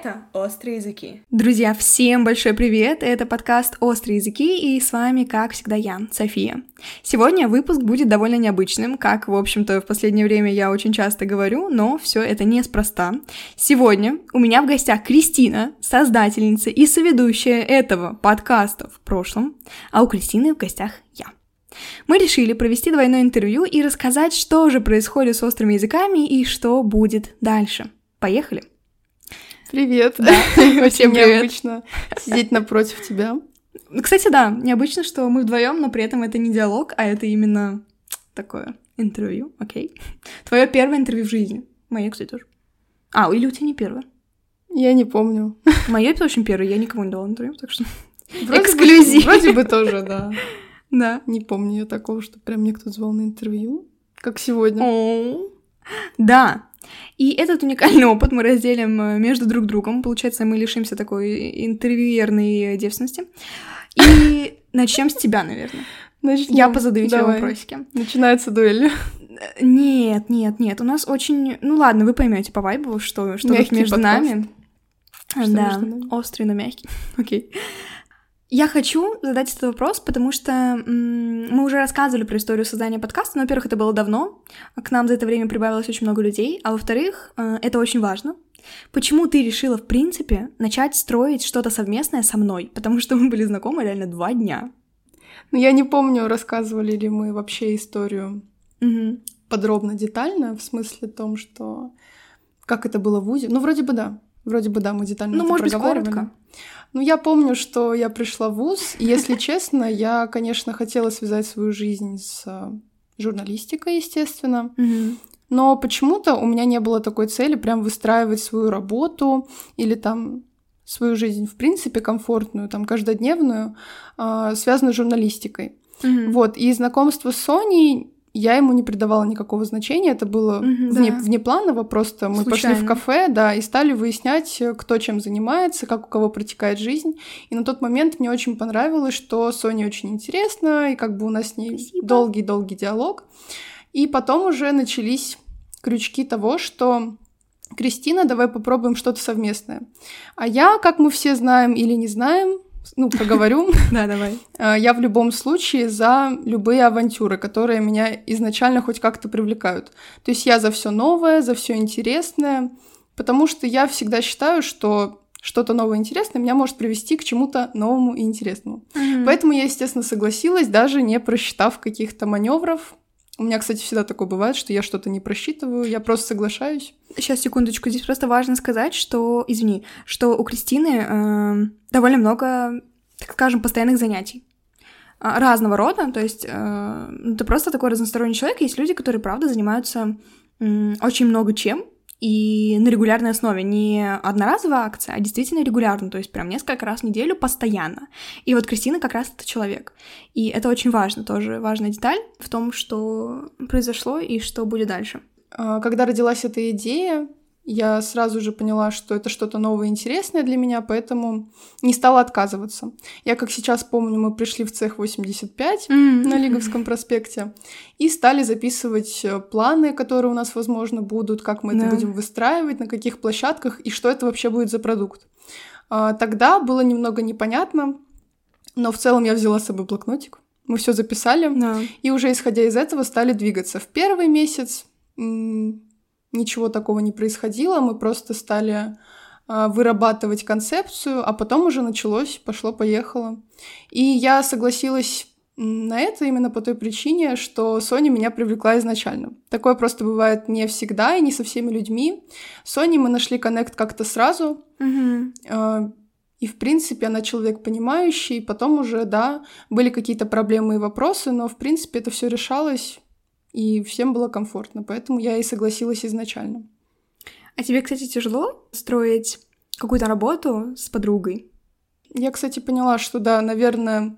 Это «Острые языки». Друзья, всем большой привет! Это подкаст «Острые языки» и с вами, как всегда, я, София. Сегодня выпуск будет довольно необычным, как, в общем-то, в последнее время я очень часто говорю, но все это неспроста. Сегодня у меня в гостях Кристина, создательница и соведущая этого подкаста в прошлом, а у Кристины в гостях я. Мы решили провести двойное интервью и рассказать, что же происходит с острыми языками и что будет дальше. Поехали! Привет. Да, Очень необычно сидеть напротив тебя. Кстати, да, необычно, что мы вдвоем, но при этом это не диалог, а это именно такое интервью, окей? Твое первое интервью в жизни. Мое, кстати, тоже. А, или у тебя не первое? Я не помню. Мое это очень первое, я никому не дала интервью, так что... Вроде бы- Эксклюзив. Вроде бы тоже, да. Да. Не помню я такого, что прям мне кто-то звал на интервью. Как сегодня. Да. И этот уникальный опыт мы разделим э, между друг другом. Получается, мы лишимся такой интервьюерной девственности. И начнем с тебя, наверное. Начнем. Я позадаю тебе вопросики. Начинается дуэль. Э, Нет, нет, нет. У нас очень... Ну ладно, вы поймете по вайбу, что, что тут между подкаст. нами. Что да, между нами? острый, но мягкий. Окей. Я хочу задать этот вопрос, потому что мы уже рассказывали про историю создания подкаста. Но, во-первых, это было давно. К нам за это время прибавилось очень много людей. А во-вторых, э, это очень важно. Почему ты решила, в принципе, начать строить что-то совместное со мной? Потому что мы были знакомы реально два дня. Ну, я не помню, рассказывали ли мы вообще историю Мгм. подробно, детально, в смысле том, что... Как это было в ВУЗе? Ну, вроде бы да. Вроде бы да, мы детально Ну, это может быть, проговаривали. коротко. Ну, я помню, что я пришла в ВУЗ, и, если честно, я, конечно, хотела связать свою жизнь с э, журналистикой, естественно, но почему-то у меня не было такой цели прям выстраивать свою работу или там свою жизнь, в принципе, комфортную, там, каждодневную, э, связанную с журналистикой. Вот, и знакомство с Соней я ему не придавала никакого значения, это было Мгм, вне, да. внепланово, просто мы пошли в Случайно. кафе, да, и стали выяснять, кто чем занимается, как у кого протекает жизнь. И на тот момент мне очень понравилось, что Соне очень интересно, и как бы у нас с ней долгий-долгий диалог. И потом уже начались крючки того, что Кристина, давай попробуем что-то совместное. А я, как мы все знаем или не знаем, ну, проговорю, Да, давай. Э, Я в любом случае за любые авантюры, которые меня изначально хоть как-то привлекают. То есть я за все новое, за все интересное, потому что я всегда считаю, что что-то новое и интересное меня может привести к чему-то новому и интересному. Поэтому я, естественно, согласилась, даже не просчитав каких-то маневров. У меня, кстати, всегда такое бывает, что я что-то не просчитываю, я просто соглашаюсь. Сейчас, секундочку. Здесь просто важно сказать, что, извини, что у Кристины эм, довольно много, так скажем, постоянных занятий. А, Разного рода, то есть э, ну, ты просто такой разносторонний человек. Есть люди, которые, правда, занимаются м, очень много чем, и на регулярной основе. Не одноразовая акция, а действительно регулярно, то есть прям несколько раз в неделю постоянно. И вот Кристина как раз это человек. И это очень важно, тоже важная деталь в том, что произошло и что будет дальше. А, Когда родилась эта идея, я сразу же поняла, что это что-то новое и интересное для меня, поэтому не стала отказываться. Я, как сейчас помню, мы пришли в цех 85 на Лиговском проспекте и стали записывать э, планы, которые у нас, возможно, будут, как мы это Да. будем выстраивать, на каких площадках и что это вообще будет за продукт. А, Тогда было немного непонятно, но в целом я взяла с собой блокнотик. Мы все записали. Да. И уже исходя из этого стали двигаться. В первый месяц ничего такого не происходило, мы просто стали а, вырабатывать концепцию, а потом уже началось, пошло-поехало. И я согласилась на это именно по той причине, что Соня меня привлекла изначально. Такое просто бывает не всегда и не со всеми людьми. С мы нашли коннект как-то сразу, а, И, в принципе, она человек понимающий. Потом уже, да, были какие-то проблемы и вопросы, но, в принципе, это все решалось, и всем было комфортно. Поэтому я и согласилась изначально. А тебе, кстати, тяжело строить какую-то работу с подругой? Я, кстати, поняла, что, да, наверное,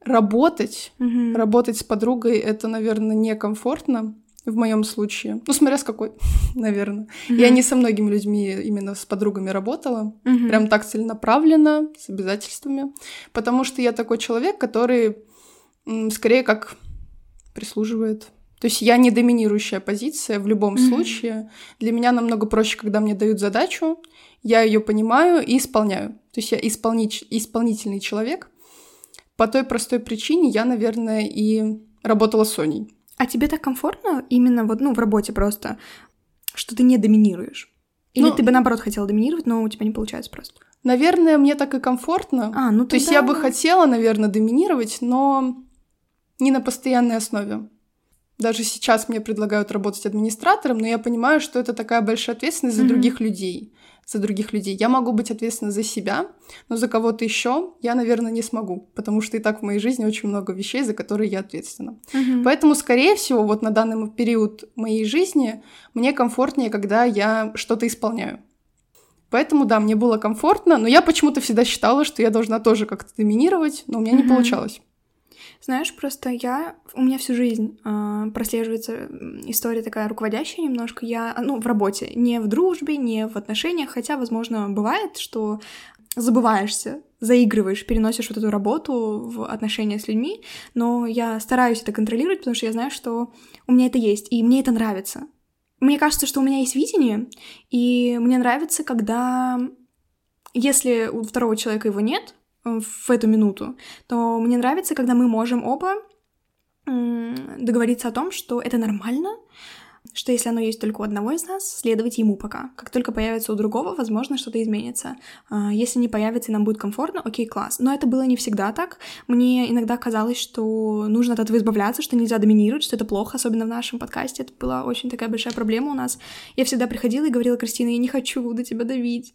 работать, Мгм. работать с подругой, это, наверное, некомфортно в моем случае. Ну, смотря с какой, наверное. Я Мгм. не со многими людьми именно с подругами работала. Мгм. прям так целенаправленно, с обязательствами, потому что я такой человек, который скорее как прислуживает. То есть я не доминирующая позиция в любом mm-hmm. случае. Для меня намного проще, когда мне дают задачу, я ее понимаю и исполняю. То есть я исполнич... исполнительный человек. По той простой причине я, наверное, и работала с Соней. А тебе так комфортно именно вот, ну, в работе просто, что ты не доминируешь? Или ну, ты бы, наоборот, хотела доминировать, но у тебя не получается просто? Наверное, мне так и комфортно. А, ну То есть я бы хотела, наверное, доминировать, но не на постоянной основе. Даже сейчас мне предлагают работать администратором, но я понимаю, что это такая большая ответственность за mm-hmm. других людей. За других людей. Я могу быть ответственна за себя, но за кого-то еще я, наверное, не смогу, потому что и так в моей жизни очень много вещей, за которые я ответственна. Mm-hmm. Поэтому, скорее всего, вот на данный период моей жизни мне комфортнее, когда я что-то исполняю. Поэтому, да, мне было комфортно, но я почему-то всегда считала, что я должна тоже как-то доминировать, но у меня mm-hmm. не получалось. Знаешь, просто я... У меня всю жизнь э, прослеживается история такая руководящая немножко. Я, ну, в работе, не в дружбе, не в отношениях, хотя, возможно, бывает, что забываешься, заигрываешь, переносишь вот эту работу в отношения с людьми, но я стараюсь это контролировать, потому что я знаю, что у меня это есть, и мне это нравится. Мне кажется, что у меня есть видение, и мне нравится, когда если у второго человека его нет, в эту минуту, то мне нравится, когда мы можем оба договориться о том, что это нормально, что если оно есть только у одного из нас, следовать ему пока. Как только появится у другого, возможно, что-то изменится. А, если не появится и нам будет комфортно, окей, класс. Но это было не всегда так. Мне иногда казалось, что нужно от этого избавляться, что нельзя доминировать, что это плохо, особенно в нашем подкасте. Это была очень такая большая проблема у нас. Я всегда приходила и говорила, Кристина, я не хочу до тебя давить.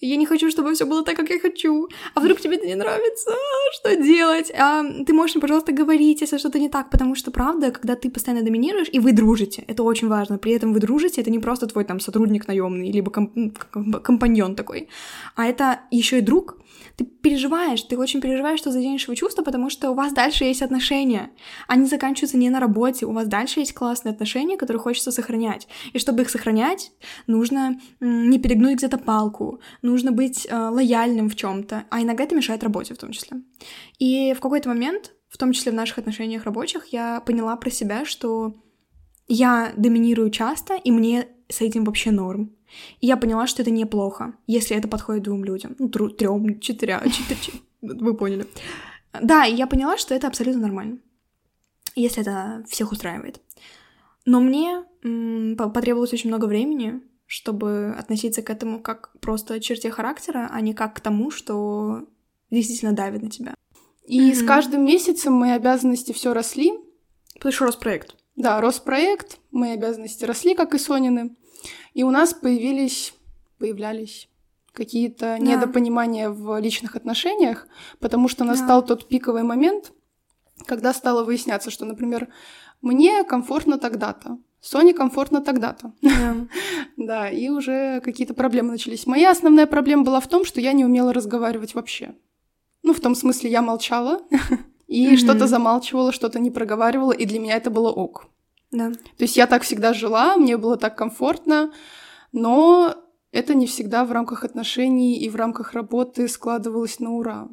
Я не хочу, чтобы все было так, как я хочу. А вдруг тебе это не нравится? Что делать? А, ты можешь пожалуйста, говорить, если что-то не так, потому что, правда, когда ты постоянно доминируешь, и вы дружите, это очень важно важно. При этом вы дружите, это не просто твой там сотрудник наемный, либо комп- компаньон такой, а это еще и друг. Ты переживаешь, ты очень переживаешь, что заденешь его чувства, потому что у вас дальше есть отношения. Они заканчиваются не на работе, у вас дальше есть классные отношения, которые хочется сохранять. И чтобы их сохранять, нужно не перегнуть где-то палку, нужно быть э, лояльным в чем-то, а иногда это мешает работе в том числе. И в какой-то момент, в том числе в наших отношениях рабочих, я поняла про себя, что я доминирую часто, и мне с этим вообще норм. И я поняла, что это неплохо, если это подходит двум людям. Ну, трем, четырем, четыре, вы поняли. Да, и я поняла, что это абсолютно нормально, если это всех устраивает. Но мне м, потребовалось очень много времени, чтобы относиться к этому как просто черте характера, а не как к тому, что действительно давит на тебя. И mm-hmm. с каждым месяцем мои обязанности все росли. Потому что рос проект. Да, рос проект, мои обязанности росли, как и Сонины, и у нас появились, появлялись какие-то да. недопонимания в личных отношениях, потому что настал да. тот пиковый момент, когда стало выясняться, что, например, мне комфортно тогда-то, Соне комфортно тогда-то. Да. да, и уже какие-то проблемы начались. Моя основная проблема была в том, что я не умела разговаривать вообще. Ну, в том смысле, я молчала, и mm-hmm. что-то замалчивала, что-то не проговаривала, и для меня это было ок. Да. То есть я так всегда жила, мне было так комфортно, но это не всегда в рамках отношений и в рамках работы складывалось на ура.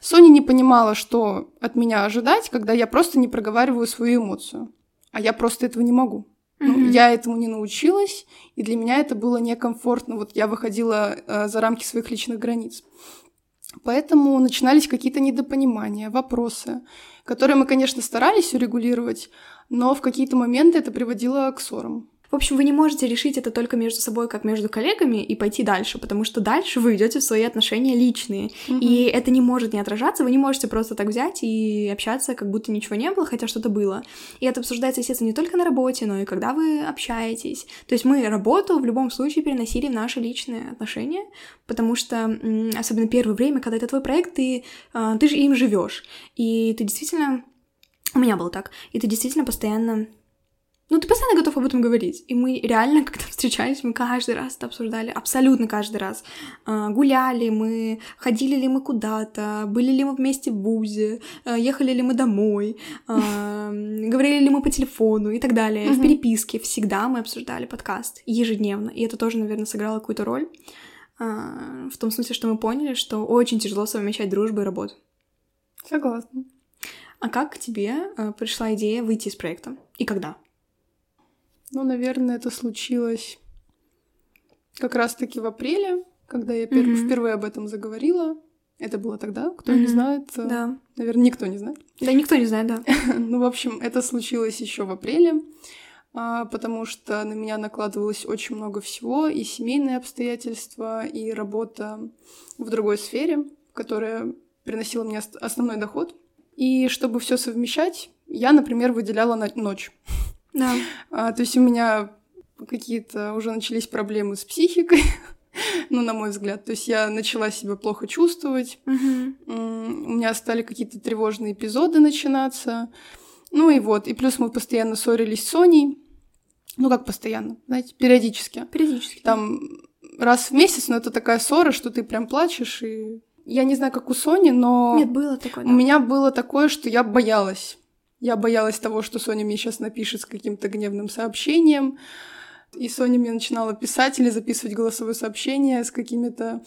Соня не понимала, что от меня ожидать, когда я просто не проговариваю свою эмоцию. А я просто этого не могу. Mm-hmm. Ну, я этому не научилась, и для меня это было некомфортно. Вот я выходила э, за рамки своих личных границ. Поэтому начинались какие-то недопонимания, вопросы, которые мы, конечно, старались урегулировать, но в какие-то моменты это приводило к ссорам. В общем, вы не можете решить это только между собой, как между коллегами, и пойти дальше, потому что дальше вы идете в свои отношения личные. Mm-hmm. И это не может не отражаться. Вы не можете просто так взять и общаться, как будто ничего не было, хотя что-то было. И это обсуждается, естественно, не только на работе, но и когда вы общаетесь. То есть мы работу в любом случае переносили в наши личные отношения, потому что, особенно первое время, когда это твой проект, ты, а, ты же им живешь. И ты действительно у меня было так. И ты действительно постоянно ну, ты постоянно готов об этом говорить. И мы реально, когда встречались, мы каждый раз это обсуждали, абсолютно каждый раз. А, гуляли мы, ходили ли мы куда-то, были ли мы вместе в ВУЗе, а, ехали ли мы домой, а, говорили ли мы по телефону и так далее. В переписке всегда мы обсуждали подкаст ежедневно. И это тоже, наверное, сыграло какую-то роль. В том смысле, что мы поняли, что очень тяжело совмещать дружбу и работу. Согласна. А как к тебе пришла идея выйти из проекта? И когда? Ну, наверное, это случилось как раз-таки в апреле, когда я пер- Мгм. впервые об этом заговорила. Это было тогда, кто Мгм. не знает, э, Да. наверное, никто не знает. Да, никто не знает, да. Ну, в общем, это случилось еще в апреле, а, потому что на меня накладывалось очень много всего, и семейные обстоятельства, и работа в другой сфере, которая приносила мне ос- основной доход. И чтобы все совмещать, я, например, выделяла на- ночь. Да. А, то есть у меня какие-то уже начались проблемы с психикой, ну, на мой взгляд. То есть я начала себя плохо чувствовать. М, у меня стали какие-то тревожные эпизоды начинаться. Ну и вот, и плюс мы постоянно ссорились с Соней. Ну, как постоянно, знаете, периодически. Периодически. Там раз в месяц, но это такая ссора, что ты прям плачешь, и... Я не знаю, как у Сони, но Нет, было такое, у да. меня было такое, что я боялась. Я боялась того, что Соня мне сейчас напишет с каким-то гневным сообщением. И Соня мне начинала писать или записывать голосовое сообщение с какими-то...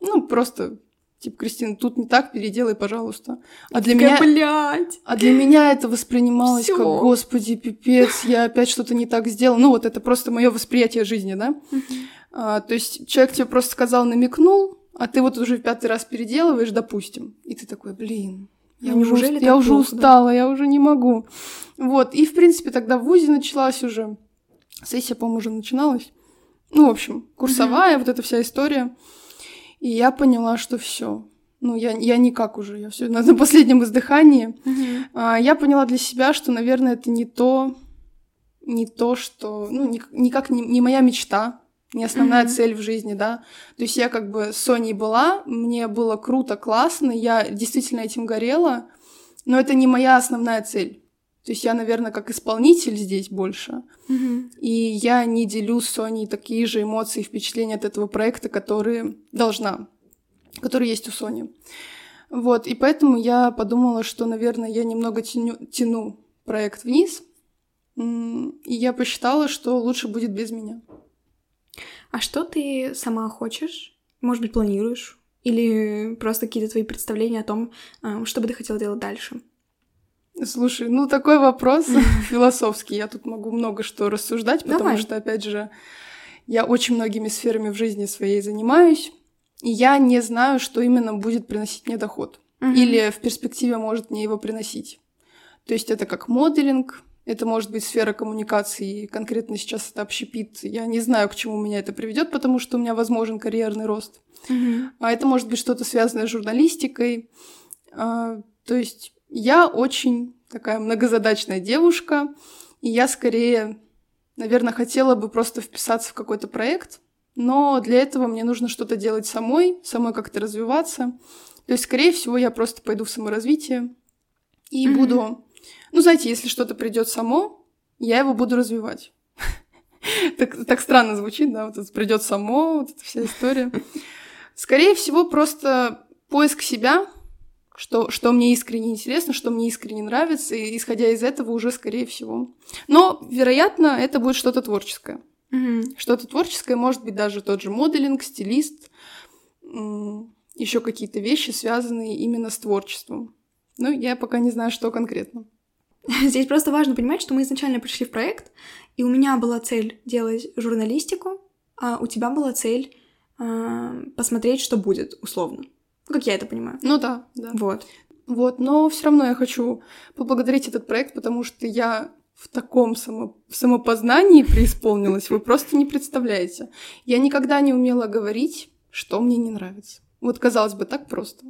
Ну, просто типа, Кристина, тут не так, переделай, пожалуйста. А для меня... блядь. А для меня это воспринималось Всё. как, господи, пипец, я опять что-то не так сделал. Ну, вот это просто мое восприятие жизни, да? А, то есть человек тебе просто сказал, намекнул, а ты вот уже в пятый раз переделываешь, допустим. И ты такой, блин, я, уже, неужели так я уже плохо, да? устала, я уже не могу. Вот, и, в принципе, тогда в ВУЗе началась уже, сессия, по-моему, уже начиналась. Ну, в общем, курсовая, вот эта вся история. И я поняла, что все. Ну, я, я никак уже, я все на, на последнем издыхании. Мгм. А, я поняла для себя, что, наверное, это не то, не то, что, ну, ни- никак не, не моя мечта, не основная Мгм. цель в жизни, да. То есть я как бы с Соней была, мне было круто, классно, я действительно этим горела, но это не моя основная цель. То есть я, наверное, как исполнитель здесь больше. Мгм. И я не делю с Соней такие же эмоции и впечатления от этого проекта, которые должна, которые есть у Сони. Вот, и поэтому я подумала, что, наверное, я немного тяну, тяну проект вниз, и я посчитала, что лучше будет без меня. А что ты сама хочешь? Может быть, планируешь? Или просто какие-то твои представления о том, а, что бы ты хотела делать дальше? Слушай, ну такой вопрос философский. Я тут могу много что рассуждать, потому Давай. что, опять же, я очень многими сферами в жизни своей занимаюсь, и я не знаю, что именно будет приносить мне доход. Мгм. Или в перспективе может мне его приносить. То есть это как моделинг, это может быть сфера коммуникации, конкретно сейчас это общепит. Я не знаю, к чему меня это приведет, потому что у меня возможен карьерный рост. Мгм. А это может быть что-то связанное с журналистикой. А, то есть я очень такая многозадачная девушка, и я скорее, наверное, хотела бы просто вписаться в какой-то проект, но для этого мне нужно что-то делать самой, самой как-то развиваться. То есть, скорее всего, я просто пойду в саморазвитие и Мгм. буду... Ну, знаете, если что-то придет само, я его буду развивать. Так, так странно звучит, да, вот это придет само, вот эта вся история. Скорее всего, просто поиск себя, что, что мне искренне интересно, что мне искренне нравится, и исходя из этого уже, скорее всего. Но, вероятно, это будет что-то творческое. Мгм. Что-то творческое, может быть, даже тот же моделинг, стилист, еще какие-то вещи, связанные именно с творчеством. Ну, я пока не знаю, что конкретно. Здесь просто важно понимать, что мы изначально пришли в проект, и у меня была цель делать журналистику, а у тебя была цель а, посмотреть, что будет, условно. Ну, как я это понимаю. Ну да, да. Вот. Вот, но все равно я хочу поблагодарить этот проект, потому что я в таком само... в самопознании преисполнилась, вы просто не представляете. Я никогда не умела говорить, что мне не нравится. Вот, казалось бы, так просто.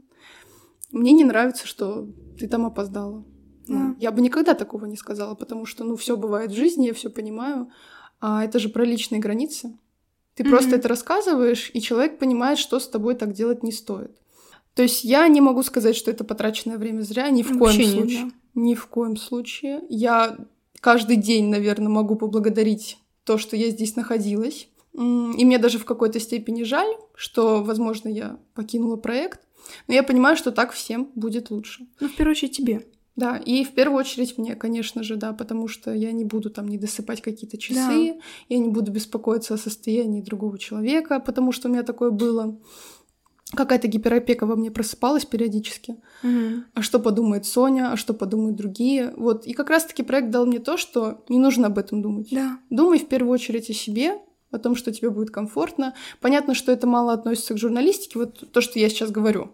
Мне не нравится, что ты там опоздала. Ну, Да. Я бы никогда такого не сказала, потому что, ну, все бывает в жизни, я все понимаю. А это же про личные границы. Ты Мгм. просто это рассказываешь, и человек понимает, что с тобой так делать не стоит. То есть я не могу сказать, что это потраченное время зря, ни в коем Вообще нет, случае. да. Ни в коем случае. Я каждый день, наверное, могу поблагодарить то, что я здесь находилась. И мне даже в какой-то степени жаль, что, возможно, я покинула проект. Но я понимаю, что так всем будет лучше. Ну, в первую очередь тебе. Да, и в первую очередь мне, конечно же, да, потому что я не буду там не досыпать какие-то часы, я не буду беспокоиться о состоянии другого человека, потому что у меня такое было. какая-то гиперопека во мне просыпалась периодически. Мгм. А что подумает Соня, а что подумают другие. Вот. И как раз-таки проект дал мне то, что не нужно об этом думать. Да. Думай в первую очередь о себе, о том, что тебе будет комфортно. Понятно, что это мало относится к журналистике, вот то, что я сейчас говорю.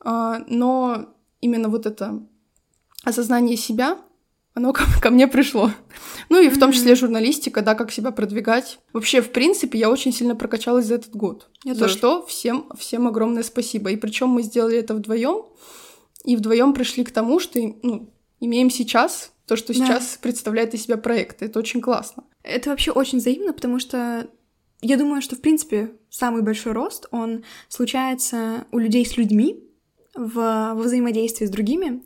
А, но именно вот это осознание себя, оно ко, ко мне пришло. Ну и в том числе журналистика, да, как себя продвигать. Вообще, в принципе, я очень сильно прокачалась за этот год. Я за тоже. что всем, всем огромное спасибо. И причем мы сделали это вдвоем, и вдвоем пришли к тому, что ну, имеем сейчас, то, что Да. сейчас представляет из себя проект. Это очень классно. Это вообще очень взаимно, потому что я думаю, что, в принципе, самый большой рост, он случается у людей с людьми в, во взаимодействии с другими,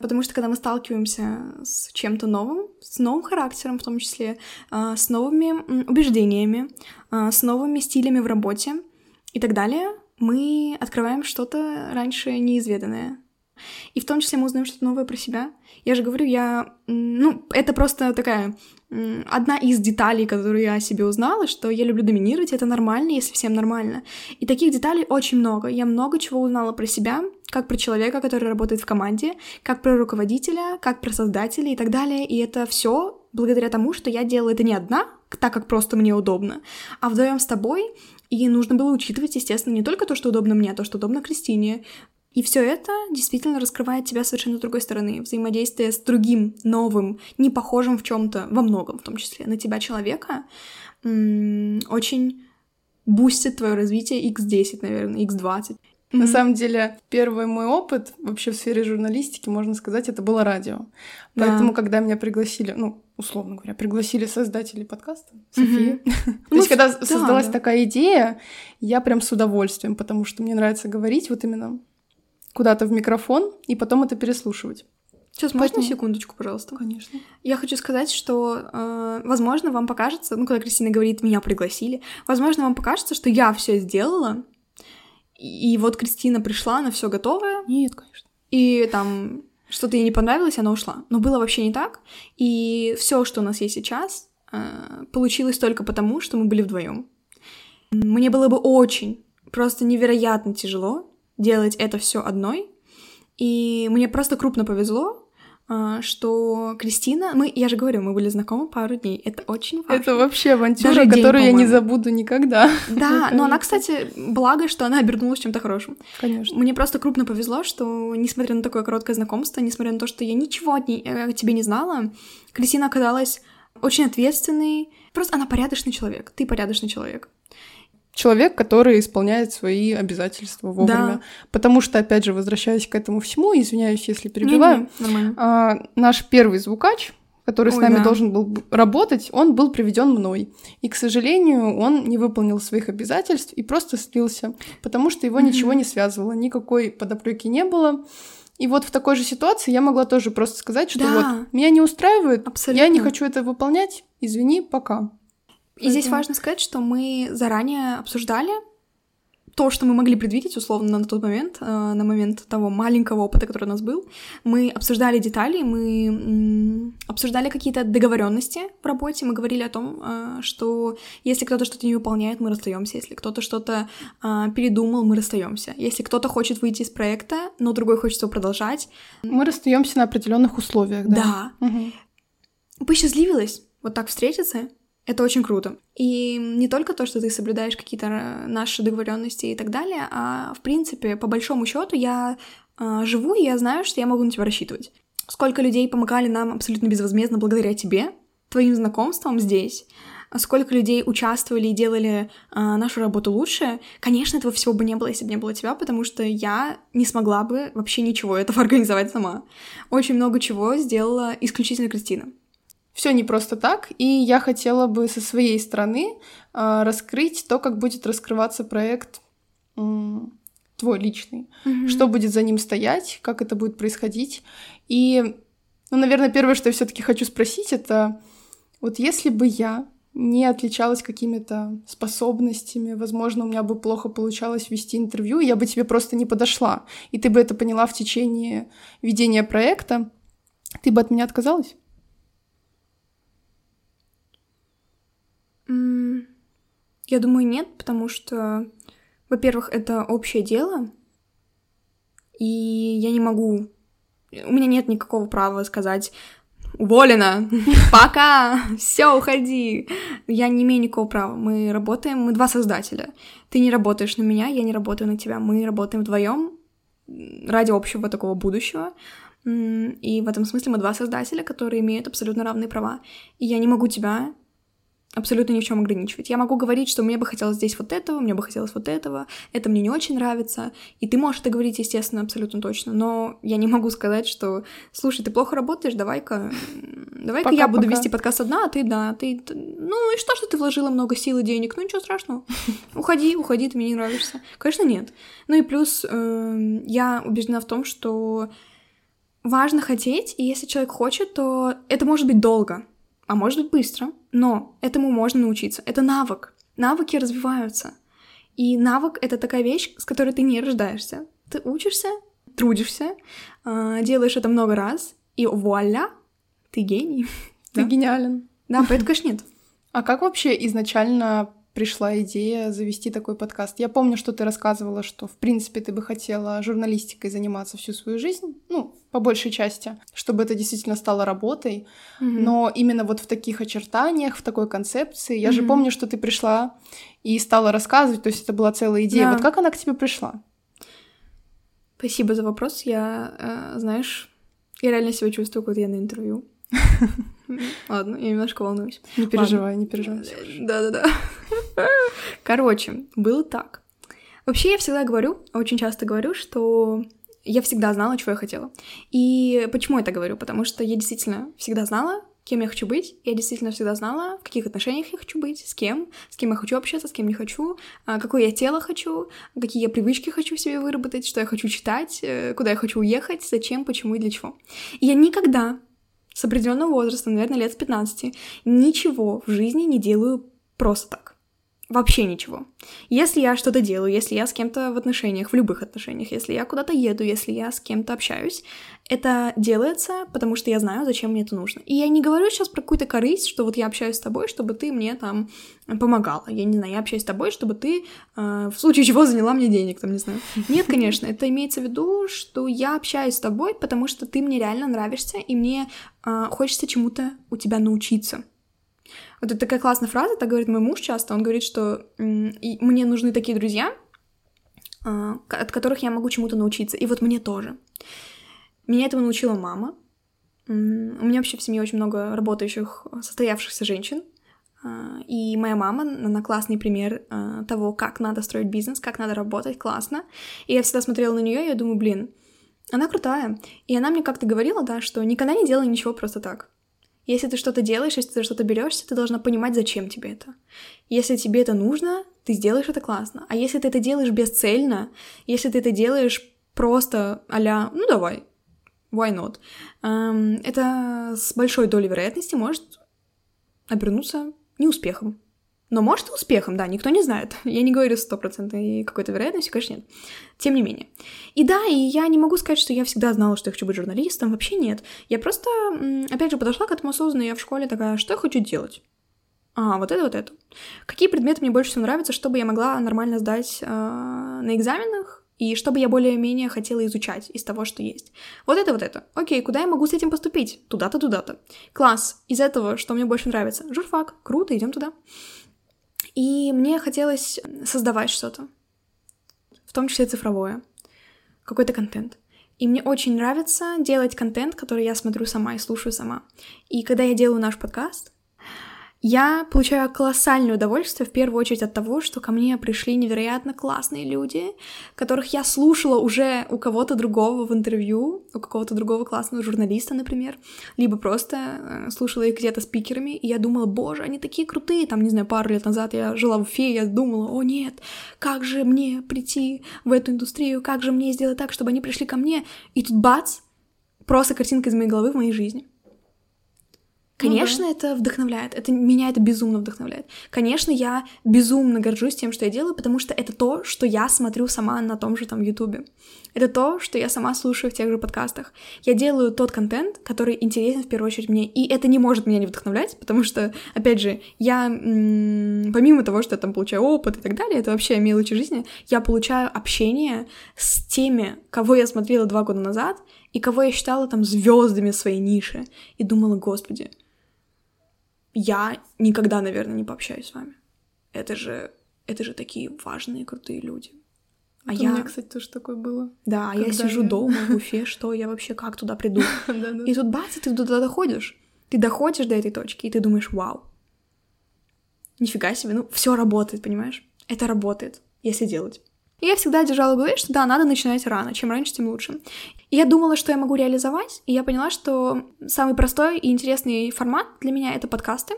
потому что когда мы сталкиваемся с чем-то новым, с новым характером в том числе, а, с новыми убеждениями, а, с новыми стилями в работе и так далее, мы открываем что-то раньше неизведанное. И в том числе мы узнаем что-то новое про себя. Я же говорю, я... Ну, это просто такая одна из деталей, которую я о себе узнала, что я люблю доминировать, это нормально, если всем нормально. И таких деталей очень много. Я много чего узнала про себя, как про человека, который работает в команде, как про руководителя, как про создателя и так далее. И это все благодаря тому, что я делала это не одна, так как просто мне удобно, а вдвоем с тобой. И нужно было учитывать, естественно, не только то, что удобно мне, а то, что удобно Кристине. И все это действительно раскрывает тебя совершенно с другой стороны. Взаимодействие с другим, новым, не похожим в чем-то, во многом в том числе, на тебя человека, очень бустит твое развитие x10, наверное, x20. На Мгм. самом деле, первый мой опыт вообще в сфере журналистики, можно сказать, это было радио. Да. Поэтому, когда меня пригласили, ну, условно говоря, пригласили создатели подкаста, София. То Ну, есть, когда да, создалась да. такая идея, я прям с удовольствием, потому что мне нравится говорить вот именно куда-то в микрофон и потом это переслушивать. Сейчас, можно секундочку, пожалуйста? Конечно. Я хочу сказать, что, э, возможно, вам покажется, ну, когда Кристина говорит, меня пригласили, возможно, вам покажется, что я все сделала, и, вот Кристина пришла, она все готовая, Нет, конечно. и там что-то ей не понравилось, она ушла. Но было вообще не так, и все, что у нас есть сейчас, э, получилось только потому, что мы были вдвоем. Мне было бы очень, просто невероятно тяжело делать это все одной, и мне просто крупно повезло, что Кристина, мы, я же говорю, мы были знакомы пару дней, это очень важно. Это вообще авантюра, Даже день, которую я не забуду никогда. Да, но она, кстати, благо, что она обернулась чем-то хорошим. Конечно. Мне просто крупно повезло, что, несмотря на такое короткое знакомство, несмотря на то, что я ничего от ней, э, о тебе не знала, Кристина оказалась очень ответственной. Просто она порядочный человек. Ты порядочный человек. Человек, который исполняет свои обязательства вовремя. Потому что, опять же, возвращаясь к этому всему, извиняюсь, если перебиваю. А, наш первый звукач, который с Ой, нами да. должен был работать, он был приведен мной. И, к сожалению, он не выполнил своих обязательств и просто слился, потому что его Мгм. ничего не связывало, никакой подоплеки не было. И вот в такой же ситуации я могла тоже просто сказать, что Да. вот меня не устраивает, Абсолютно. я не хочу это выполнять, извини, пока. И здесь Поэтому- важно сказать, что мы заранее обсуждали то, что мы могли предвидеть, условно, на тот момент, э, на момент того маленького опыта, который у нас был. Мы обсуждали детали, мы обсуждали какие-то договоренности в работе, мы говорили о том, э, что если кто-то что-то не выполняет, мы расстаемся, если кто-то что-то э, передумал, мы расстаемся. Если кто-то хочет выйти из проекта, но другой хочет его продолжать, Мы расстаемся на определенных условиях, да. да, Мгм. посчастливилась вот так встретиться, это очень круто. И не только то, что ты соблюдаешь какие-то э, наши договоренности и так далее, а в принципе, по большому счету, я э, живу, и я знаю, что я могу на тебя рассчитывать. Сколько людей помогали нам абсолютно безвозмездно благодаря тебе, твоим знакомствам здесь, сколько людей участвовали и делали э, нашу работу лучше. Конечно, этого всего бы не было, если бы не было тебя, потому что я не смогла бы вообще ничего этого организовать сама. Очень много чего сделала исключительно Кристина. Все не просто так, и я хотела бы со своей стороны а, раскрыть то, как будет раскрываться проект м, твой личный, что будет за ним стоять, как это будет происходить. И, ну, наверное, первое, что я все-таки хочу спросить, это вот если бы я не отличалась какими-то способностями, возможно, у меня бы плохо получалось вести интервью, я бы тебе просто не подошла, и ты бы это поняла в течение ведения проекта, ты бы от меня отказалась? М, Я думаю, нет, потому что Во-первых, это общее дело, и я не могу... У меня нет никакого права сказать уволена, пока, все, уходи. Я не имею никакого права. Мы работаем, мы два создателя. Ты не работаешь на меня, я не работаю на тебя. Мы работаем вдвоем ради общего такого будущего. И в этом смысле мы два создателя, которые имеют абсолютно равные права. И я не могу тебя абсолютно ни в чем ограничивать. Я могу говорить, что мне бы хотелось здесь вот этого, мне бы хотелось вот этого, это мне не очень нравится, и ты можешь это говорить, естественно, абсолютно точно, но я не могу сказать, что, слушай, ты плохо работаешь, давай-ка, давай-ка я буду пока. вести подкаст одна, а ты, да, ты, ну и что, что ты вложила много сил и денег, ну ничего страшного, уходи, уходи, ты мне не нравишься. Конечно, нет. Ну и плюс э, я убеждена в том, что важно хотеть, и если человек хочет, то это может быть долго, а может быть быстро, но этому можно научиться. Это навык. Навыки развиваются. И навык — это такая вещь, с которой ты не рождаешься. Ты учишься, трудишься, а, делаешь это много раз, и вуаля, ты гений. Ты гениален. Да, поэтому, конечно, нет. А как вообще изначально пришла идея завести такой подкаст. Я помню, что ты рассказывала, что, в принципе, ты бы хотела журналистикой заниматься всю свою жизнь, ну, по большей части, чтобы это действительно стало работой. Mm-hmm. Но именно вот в таких очертаниях, в такой концепции, я mm-hmm. же помню, что ты пришла и стала рассказывать, то есть это была целая идея. Да. Вот как она к тебе пришла? Спасибо за вопрос. Я, э, знаешь, я реально себя чувствую, как я на интервью. Ладно, я немножко волнуюсь. Не переживай, не переживай. Да-да-да. Короче, было так. Вообще, я всегда говорю, очень часто говорю, что я всегда знала, чего я хотела. И почему я это говорю? Потому что я действительно всегда знала, кем я хочу быть. Я действительно всегда знала, в каких отношениях я хочу быть, с кем, с кем я хочу общаться, с кем не хочу, а, какое я тело хочу, какие я привычки хочу себе выработать, что я хочу читать, э, куда я хочу уехать, зачем, почему и для чего. И я никогда с определенного возраста, наверное, лет с 15, ничего в жизни не делаю просто так. Вообще ничего. Если я что-то делаю, если я с кем-то в отношениях, в любых отношениях, если я куда-то еду, если я с кем-то общаюсь, это делается, потому что я знаю, зачем мне это нужно. И я не говорю сейчас про какую-то корысть, что вот я общаюсь с тобой, чтобы ты мне там помогала. Я не знаю, я общаюсь с тобой, чтобы ты э, в случае чего заняла мне денег, там, не знаю. Нет, конечно, это имеется в виду, что я общаюсь с тобой, потому что ты мне реально нравишься, и мне э, хочется чему-то у тебя научиться. Вот это такая классная фраза, так говорит мой муж часто. Он говорит, что мне нужны такие друзья, а, от которых я могу чему-то научиться. И вот мне тоже. Меня этого научила мама. У меня вообще в семье очень много работающих, состоявшихся женщин. А, и моя мама, она классный пример а, того, как надо строить бизнес, как надо работать, классно. И я всегда смотрела на нее, и я думаю, блин, она крутая. И она мне как-то говорила, да, что никогда не делай ничего просто так. Если ты что-то делаешь, если ты что-то берешься, ты должна понимать, зачем тебе это. Если тебе это нужно, ты сделаешь это классно. А если ты это делаешь бесцельно, если ты это делаешь просто а ну давай, why not, эм, это с большой долей вероятности может обернуться неуспехом. Но может и успехом, да, никто не знает. Я не говорю стопроцентной какой-то вероятностью, конечно, нет. Тем не менее. И да, и я не могу сказать, что я всегда знала, что я хочу быть журналистом, вообще нет. Я просто, опять же, подошла к этому осознанно, я в школе такая, что я хочу делать? А, вот это, вот это. Какие предметы мне больше всего нравятся, чтобы я могла нормально сдать э, на экзаменах, и чтобы я более-менее хотела изучать из того, что есть. Вот это, вот это. Окей, куда я могу с этим поступить? Туда-то, туда-то. Класс. Из этого, что мне больше нравится? Журфак. Круто, идем туда. И мне хотелось создавать что-то, в том числе цифровое, какой-то контент. И мне очень нравится делать контент, который я смотрю сама и слушаю сама. И когда я делаю наш подкаст, я получаю колоссальное удовольствие в первую очередь от того, что ко мне пришли невероятно классные люди, которых я слушала уже у кого-то другого в интервью, у какого-то другого классного журналиста, например, либо просто э, слушала их где-то спикерами, и я думала, боже, они такие крутые, там, не знаю, пару лет назад я жила в Уфе, я думала, о нет, как же мне прийти в эту индустрию, как же мне сделать так, чтобы они пришли ко мне, и тут бац, просто картинка из моей головы в моей жизни. Конечно, ну, это вдохновляет. Это меня это безумно вдохновляет. Конечно, я безумно горжусь тем, что я делаю, потому что это то, что я смотрю сама на том же там Ютубе. Это то, что я сама слушаю в тех же подкастах. Я делаю тот контент, который интересен в первую очередь мне, и это не может меня не вдохновлять, потому что, опять же, я, помимо того, что я там получаю опыт и так далее, это вообще мелочи жизни, я получаю общение с теми, кого я смотрела два года назад, и кого я считала там звездами своей ниши, и думала, господи, я никогда, наверное, не пообщаюсь с вами. Это же, это же такие важные, крутые люди. А я... У меня, кстати, тоже такое было. Да, я сижу я... дома в Уфе, что я вообще как туда приду? И тут бац, ты туда доходишь. Ты доходишь до этой точки, и ты думаешь, вау. Нифига себе, ну все работает, понимаешь? Это работает, если делать. И я всегда держала в голове, что да, надо начинать рано. Чем раньше, тем лучше. И я думала, что я могу реализовать, и я поняла, что самый простой и интересный формат для меня — это подкасты.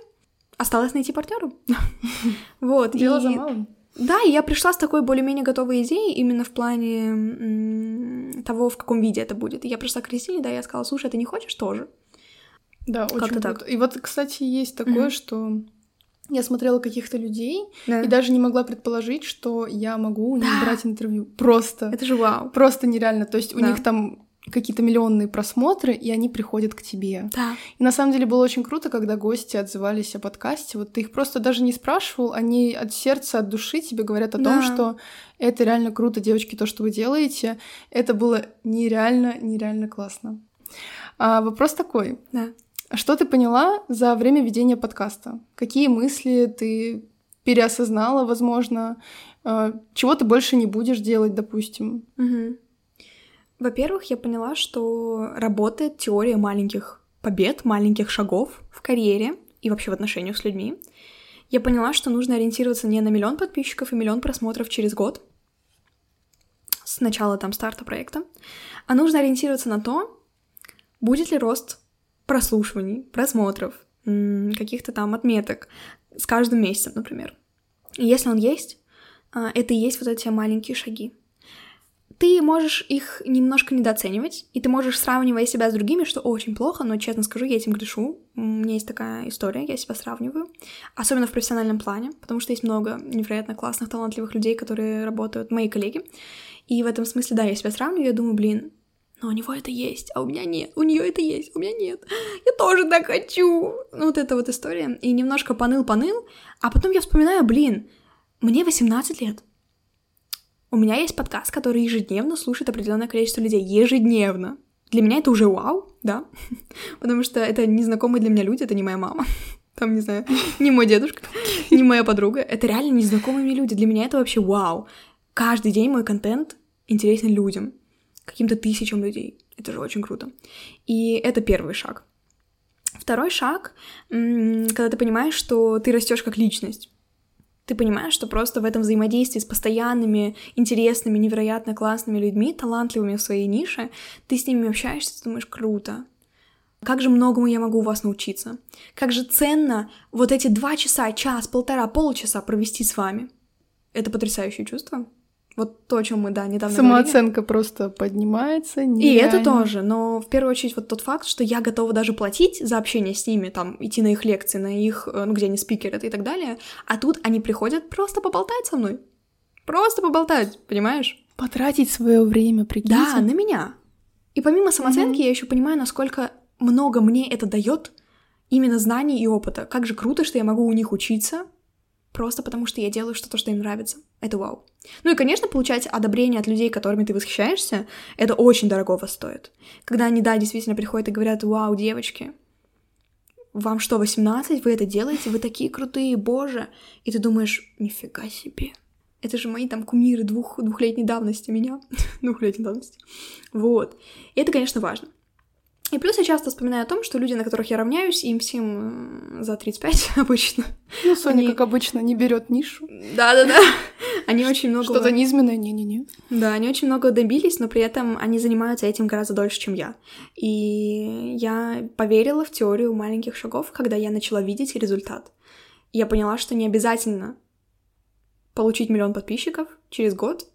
Осталось найти партнера. Вот. Дело за малым. Да, и я пришла с такой более-менее готовой идеей именно в плане того, в каком виде это будет. И я пришла к Кристине, да, я сказала, слушай, а ты не хочешь тоже? Да, очень так. И вот, кстати, есть такое, mm-hmm. что я смотрела каких-то людей да. и даже не могла предположить, что я могу у них да. брать интервью. Просто. Это же вау. Просто нереально. То есть да. у них там какие-то миллионные просмотры, и они приходят к тебе. Да. И на самом деле было очень круто, когда гости отзывались о подкасте. Вот ты их просто даже не спрашивал, они от сердца, от души тебе говорят о да. том, что это реально круто, девочки, то, что вы делаете. Это было нереально, нереально классно. А, вопрос такой. Да. Что ты поняла за время ведения подкаста? Какие мысли ты переосознала, возможно? А, чего ты больше не будешь делать, допустим? Угу. Во-первых, я поняла, что работает теория маленьких побед, маленьких шагов в карьере и вообще в отношениях с людьми. Я поняла, что нужно ориентироваться не на миллион подписчиков и миллион просмотров через год, с начала там старта проекта, а нужно ориентироваться на то, будет ли рост прослушиваний, просмотров, каких-то там отметок с каждым месяцем, например. И если он есть, а, это и есть вот эти маленькие шаги ты можешь их немножко недооценивать, и ты можешь, сравнивая себя с другими, что очень плохо, но, честно скажу, я этим грешу. У меня есть такая история, я себя сравниваю. Особенно в профессиональном плане, потому что есть много невероятно классных, талантливых людей, которые работают, мои коллеги. И в этом смысле, да, я себя сравниваю, я думаю, блин, но у него это есть, а у меня нет, у нее это есть, у меня нет. Я тоже так хочу. Ну, вот эта вот история. И немножко поныл-поныл, а потом я вспоминаю, блин, мне 18 лет. У меня есть подкаст, который ежедневно слушает определенное количество людей. Ежедневно. Для меня это уже вау, да, потому что это незнакомые для меня люди, это не моя мама, там, не знаю, не мой дедушка, не моя подруга, это реально незнакомые мне люди, для меня это вообще вау. Каждый день мой контент интересен людям, каким-то тысячам людей, это же очень круто. И это первый шаг. Второй шаг, когда ты понимаешь, что ты растешь как личность, ты понимаешь, что просто в этом взаимодействии с постоянными, интересными, невероятно классными людьми, талантливыми в своей нише, ты с ними общаешься, ты думаешь, круто. Как же многому я могу у вас научиться? Как же ценно вот эти два часа, час, полтора, полчаса провести с вами? Это потрясающее чувство. Вот то, о чем мы, да, недавно Самооценка говорили. просто поднимается. Нереально. И это тоже, но в первую очередь вот тот факт, что я готова даже платить за общение с ними, там, идти на их лекции, на их, э, ну, где они спикеры и так далее, а тут они приходят просто поболтать со мной. Просто поболтать, понимаешь? Потратить свое время, прикиньте. Да, на меня. И помимо самооценки mm-hmm. я еще понимаю, насколько много мне это дает именно знаний и опыта. Как же круто, что я могу у них учиться, просто потому что я делаю что-то, что им нравится. Это вау. Ну и, конечно, получать одобрение от людей, которыми ты восхищаешься, это очень дорогого стоит. Когда они, да, действительно приходят и говорят, вау, девочки, вам что, 18, вы это делаете, вы такие крутые, боже. И ты думаешь, нифига себе. Это же мои там кумиры двух, двухлетней давности меня. двухлетней давности. Вот. И это, конечно, важно. И плюс я часто вспоминаю о том, что люди, на которых я равняюсь, им всем за 35 обычно. Ну, Соня, они... как обычно, не берет нишу. Да-да-да. Они очень много... Что-то низменное, не-не-не. Да, они очень много добились, но при этом они занимаются этим гораздо дольше, чем я. И я поверила в теорию маленьких шагов, когда я начала видеть результат. Я поняла, что не обязательно получить миллион подписчиков через год,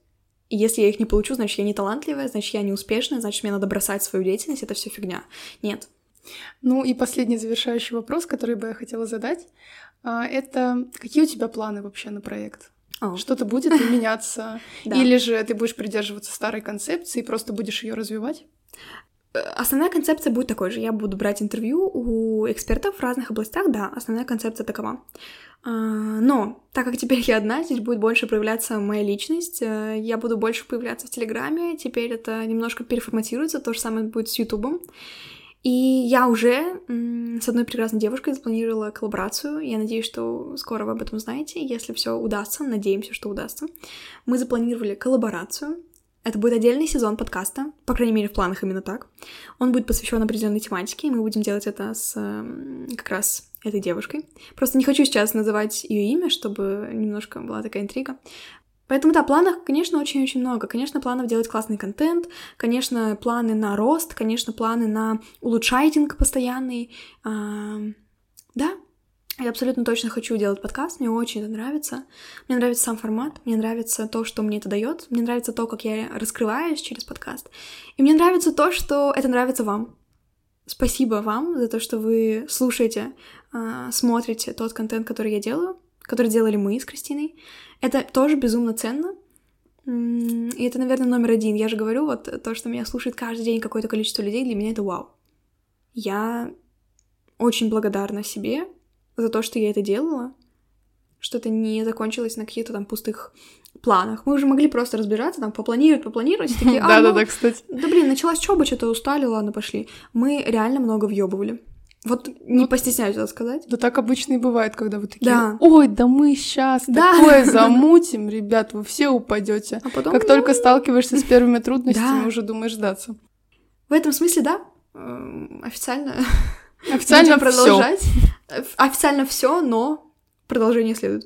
если я их не получу, значит, я не талантливая, значит, я не успешная, значит, мне надо бросать свою деятельность, это все фигня. Нет. Ну и последний завершающий вопрос, который бы я хотела задать, а, это какие у тебя планы вообще на проект? О. Что-то будет меняться? Или же ты будешь придерживаться старой концепции и просто будешь ее развивать? Основная концепция будет такой же. Я буду брать интервью у экспертов в разных областях, да, основная концепция такова. А, Но, так как теперь я одна, здесь будет больше проявляться моя личность, э, я буду больше появляться в Телеграме, теперь это немножко переформатируется, то же самое будет с Ютубом. И я уже с одной прекрасной девушкой запланировала коллаборацию. Я надеюсь, что скоро вы об этом узнаете, если все удастся. Надеемся, что удастся. Мы запланировали коллаборацию. Это будет отдельный сезон подкаста, по крайней мере, в планах именно так. Он будет посвящен определенной тематике, и мы будем делать это с м, как раз этой девушкой. Просто не хочу сейчас называть ее имя, чтобы немножко была такая интрига. Поэтому, да, планов, конечно, очень-очень много. Конечно, планов делать классный контент, конечно, планы на рост, конечно, планы на улучшайтинг постоянный. Да, я абсолютно точно хочу делать подкаст, мне очень это нравится. Мне нравится сам формат, мне нравится то, что мне это дает, мне нравится то, как я раскрываюсь через подкаст. И мне нравится то, что это нравится вам. Спасибо вам за то, что вы слушаете, а, смотрите тот контент, который я делаю, который делали мы с Кристиной. Это тоже безумно ценно. И это, наверное, номер один. Я же говорю, вот то, что меня слушает каждый день какое-то количество людей, для меня это вау. Я очень благодарна себе за то, что я это делала, что это не закончилось на каких-то там пустых планах. Мы уже могли просто разбираться, там, попланировать, попланировать, и такие, а, ну, Да-да-да, кстати. да блин, началась учеба, что-то устали, ладно, пошли. Мы реально много въебывали. Вот не Ну, постесняюсь это сказать. Да так обычно и бывает, когда вы такие, Да. ой, да мы сейчас Да. такое замутим, ребят, вы все упадете. А потом... Как ну, только сталкиваешься с первыми трудностями, Да. уже думаешь сдаться. В этом смысле, да, эм, официально Официально будем продолжать. Официально все, но продолжение следует.